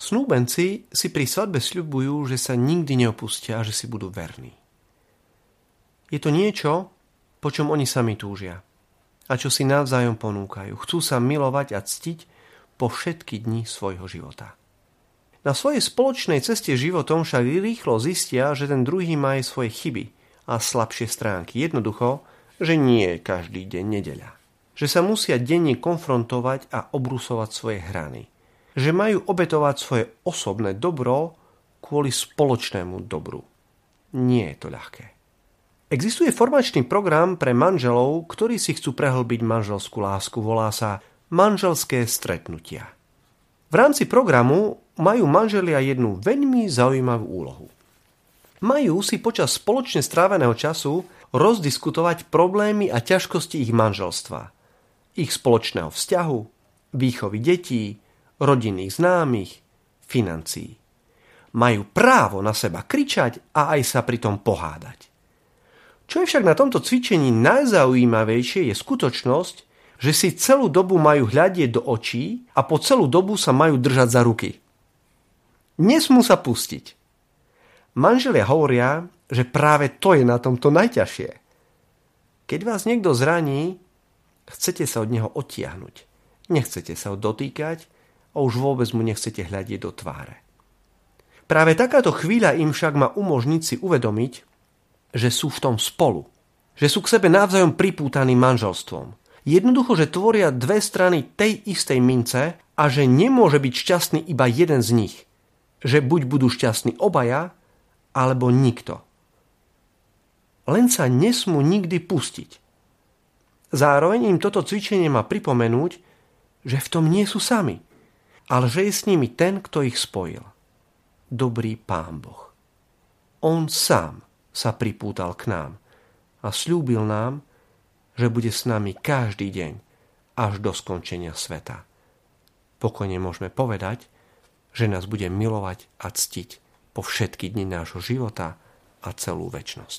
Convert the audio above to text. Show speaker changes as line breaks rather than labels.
Snúbenci si pri svadbe sľubujú, že sa nikdy neopustia a že si budú verní. Je to niečo, po čom oni sami túžia a čo si navzájom ponúkajú. Chcú sa milovať a ctiť po všetky dni svojho života. Na svojej spoločnej ceste životom však rýchlo zistia, že ten druhý má aj svoje chyby a slabšie stránky. Jednoducho, že nie každý deň nedeľa. Že sa musia denne konfrontovať a obrusovať svoje hrany že majú obetovať svoje osobné dobro kvôli spoločnému dobru. Nie je to ľahké. Existuje formačný program pre manželov, ktorí si chcú prehlbiť manželskú lásku. Volá sa Manželské stretnutia. V rámci programu majú manželia jednu veľmi zaujímavú úlohu. Majú si počas spoločne stráveného času rozdiskutovať problémy a ťažkosti ich manželstva, ich spoločného vzťahu, výchovy detí, rodinných známych, financií. Majú právo na seba kričať a aj sa pritom pohádať. Čo je však na tomto cvičení najzaujímavejšie je skutočnosť, že si celú dobu majú hľadieť do očí a po celú dobu sa majú držať za ruky. Nesmú sa pustiť. Manželia hovoria, že práve to je na tomto najťažšie. Keď vás niekto zraní, chcete sa od neho odtiahnuť. Nechcete sa ho dotýkať, a už vôbec mu nechcete hľadiť do tváre. Práve takáto chvíľa im však má umožniť si uvedomiť, že sú v tom spolu. Že sú k sebe navzájom pripútaní manželstvom. Jednoducho, že tvoria dve strany tej istej mince a že nemôže byť šťastný iba jeden z nich. Že buď budú šťastní obaja, alebo nikto. Len sa nesmú nikdy pustiť. Zároveň im toto cvičenie má pripomenúť, že v tom nie sú sami – ale že je s nimi ten, kto ich spojil. Dobrý Pán Boh. On sám sa pripútal k nám a slúbil nám, že bude s nami každý deň až do skončenia sveta. Pokojne môžeme povedať, že nás bude milovať a ctiť po všetky dni nášho života a celú väčnosť.